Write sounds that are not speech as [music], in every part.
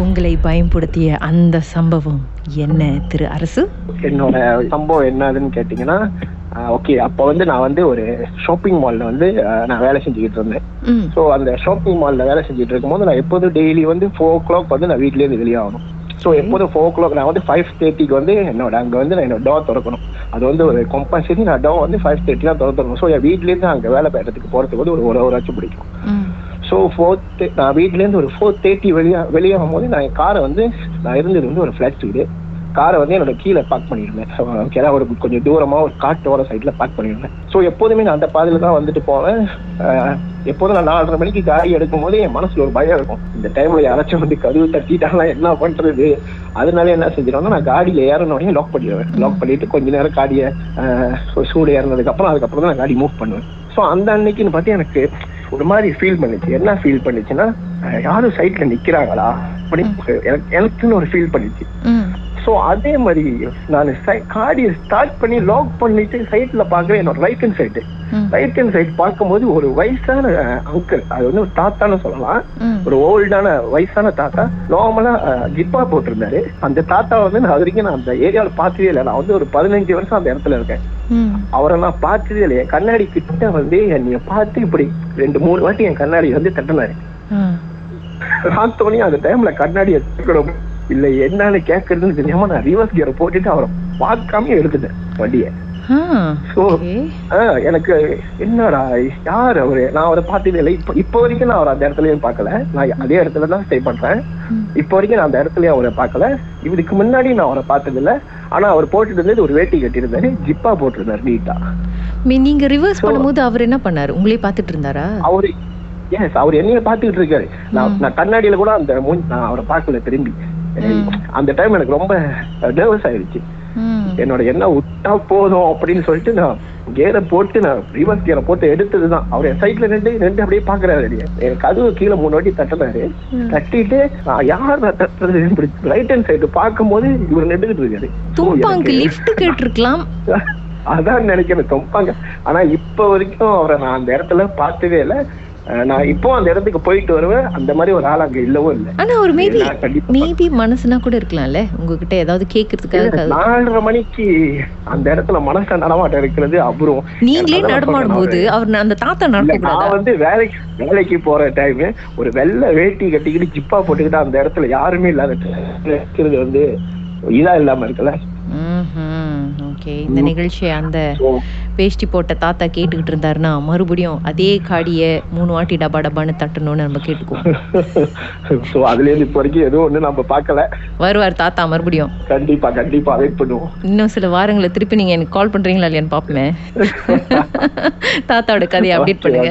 உங்களை பயன்படுத்திய அந்த சம்பவம் என்ன திரு அரசு? என்னோட சம்பவம் என்னதுன்னு கேட்டிங்கன்னா ஓகே அப்போ வந்து நான் வந்து ஒரு ஷாப்பிங் மால்ல வந்து நான் வேலை செஞ்சுக்கிட்டு இருந்தேன். ஸோ அந்த ஷாப்பிங் மால்ல வேலை செஞ்சுட்டு இருக்கும்போது நான் எப்போதும் டெய்லி வந்து ஃபோர் ஓ கிளாக் வந்து நான் வீட்லேருந்து வெளியே ஆகணும் ஸோ எப்போதும் ஃபோர் ஓ கிளாக் நான் வந்து ஃபைவ் தேர்ட்டிக்கு வந்து என்னோட அங்கே வந்து நான் என்னோட டோர் திறக்கணும். அது வந்து ஒரு கம்பல்சரி நான் டோர் வந்து ஃபைவ் தேர்ட்டி தான் திறக்கணும் ஸோ என் வீட்லேருந்து அங்கே வேலை பெறதுக்கு போகிறதுக்கு வந்து ஒரு ஒரு ஒரு ஆச்சு பிடிக்கும். ஸோ ஃபோர் நான் வீட்லேருந்து ஒரு ஃபோர் தேர்ட்டி வெளியே வெளியே ஆகும்போது நான் என் காரை வந்து நான் இருந்தது வந்து ஒரு ஃப்ளாட் வீடு. காரை வந்து என்னோட கீழே பார்க் பண்ணியிருந்தேன். ஓகே ஒரு கொஞ்சம் தூரமாக ஒரு காட்டோட சைடில் பார்க் பண்ணியிருந்தேன். ஸோ எப்போதுமே நான் அந்த பாதையில் தான் வந்துட்டு போவேன். எப்போதும் நான் நாலரை மணிக்கு காடி எடுக்கும்போது என் மனசில் ஒரு பயம் இருக்கும். இந்த டைமில் யாராச்சும் வந்து கதவு தட்டிட்டாங்களா என்ன பண்ணுறது அதனால என்ன செஞ்சிடணும்னா நான் காடியில் ஏறினோடனே லாக் பண்ணிடுவேன். லாக் பண்ணிட்டு கொஞ்ச நேரம் காடியை சூடு ஏறினதுக்கப்புறம் அதுக்கப்புறம் தான் நான் காடி மூவ் பண்ணுவேன். ஸோ அந்த அன்னைக்குன்னு பார்த்து எனக்கு ஒரு மாதிரி ஃபீல் பண்ணுச்சு. என்ன ஃபீல் பண்ணுச்சுன்னா யாரும் சைட்ல நிக்கிறாங்களா? அப்படின்னு எனக்கு எனக்குன்னு ஒரு ஃபீல் பண்ணுச்சு. ஸோ அதே மாதிரி நான் காடியை ஸ்டார்ட் பண்ணி லாக் பண்ணிட்டு சைட்ல பார்க்குறேன் என்னோட right hand side. Right hand side பார்க்கும்போது ஒரு வயசான அங்கிள் அது வந்து ஒரு தாத்தான்னு சொல்லலாம். ஒரு ஓல்டான வயசான தாத்தா நார்மலா ஜிப்பா போட்டிருந்தாரு. அந்த தாத்தா வந்து நான் அது வரைக்கும் நான் அந்த ஏரியாவில் பார்த்ததே இல்லை. நான் வந்து ஒரு பதினஞ்சு வருஷம் அந்த இடத்துல இருக்கேன். ம். அவரை நான் பார்த்ததே இல்லை என் கண்ணாடி கிட்ட வந்து என்னைய பார்த்து இப்படி ரெண்டு மூணு வாட்டி என் கண்ணாடி வந்து தட்டினாரு. பார்த்தோன்னே அந்த டைம்ல கண்ணாடி எடுக்கணும் இல்ல என்னன்னு கேட்கறதுன்னு தெரியாம நான் ரிவர்ஸ் கியரை போட்டுட்டு அவரை பார்க்காம எடுத்துட்டேன். வண்டியை. எனக்கு என்னடா யார் அவரு? நான் அவரை பார்த்ததே இல்லை. இப்போ இப்போ வரைக்கும் நான் அவரை அந்த இடத்துலயும் பார்க்கல. நான் அதே இடத்துல தான் ஸ்டே பண்றேன். இப்போ வரைக்கும் நான் அந்த இடத்துலயும் அவரை பார்க்கல. இதுக்கு முன்னாடி நான் அவரை பார்த்தது இல்ல ஆனா அவர் போட்டுட்டு இருந்தது ஒரு வேட்டி கட்டியிருந்தாரு. ஜிப்பா போட்டிருந்தாரு நீட்டா நீங்க ரிவர்ஸ் பண்ணும்போது அவர் என்ன பண்ணாரு? உங்களே பார்த்துட்டு இருந்தாரா? அவரு எஸ் அவர் என்னைய பார்த்துக்கிட்டு இருக்காரு. நான் நான் கண்ணாடியில கூட அந்த மூஞ்சி நான் அவரை பார்க்கல திரும்பி. அந்த டைம் எனக்கு ரொம்ப நர்வஸ் ஆயிடுச்சு என்னோட என்ன விட்டா போதும் அப்படின்னு சொல்லிட்டு நான் கேரை போட்டு நான் ரிவர்ஸ் கேரை போட்டு எடுத்ததுதான். அவர் என் சைட்ல நின்று நின்று அப்படியே பாக்குறாரு. எனக்கு கதவு கீழே மூணு வாட்டி தட்டினாரு தட்டிட்டு நான் யார் நான் தட்டுறது ரைட் ஹேண்ட் சைடு பார்க்கும்போது இவர் நின்றுகிட்டு இருக்காரு. தும்பாங்க லிஃப்ட் கேட்டிருக்கலாம். அதான் நினைக்கிறேன் தொம்பாங்க. ஆனா இப்ப வரைக்கும் அவரை நான் அந்த இடத்துல பார்த்ததே இல்ல. நான் இப்போ அந்த இடத்துக்கு போயிட்டு வருவேன். அந்த மாதிரி ஒரு ஆள் அங்க இல்லவும் இல்லை. ஆனா ஒரு மேபி மேபி மனசுனா கூட இருக்கலாம்ல. உங்ககிட்ட ஏதாவது கேக்குறதுக்காக நாலரை மணிக்கு அந்த இடத்துல மனச நடமாட்டம் இருக்கிறது அப்புறம் நீங்களே நடமாடும் போது அவர் அந்த தாத்தா நடக்க நான் வந்து வேலைக்கு வேலைக்கு போற டைம் ஒரு வெள்ளை வேட்டி கட்டிக்கிட்டு ஜிப்பா போட்டுக்கிட்டு அந்த இடத்துல யாருமே இல்லாத இருக்கிறது வந்து இதா இல்லாம இருக்குல்ல. ஓகே இந்த நிகழ்ச்சியை அந்த வேஷ்டி போட்ட தாத்தா கேட்டுக்கிட்டு இருந்தாருன்னா மறுபடியும் அதே காடியை மூணு வாட்டி டபா டபான்னு தட்டணும்னு நம்ம கேட்டுக்குவோம். [laughs] So அதுல இருந்து இப்போ வரைக்கும் எதுவும் ஒண்ணு நம்ம பார்க்கல. வருவார் தாத்தா மறுபடியும். கண்டிப்பா கண்டிப்பா வெயிட் பண்ணுவோம். இன்னும் சில வாரங்களை திருப்பி நீங்க எனக்கு கால் பண்றீங்களா இல்லையான்னு பாப்போமே [laughs] தாத்தாவோட கதையை அப்டேட் பண்ணுங்க.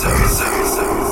Sensação.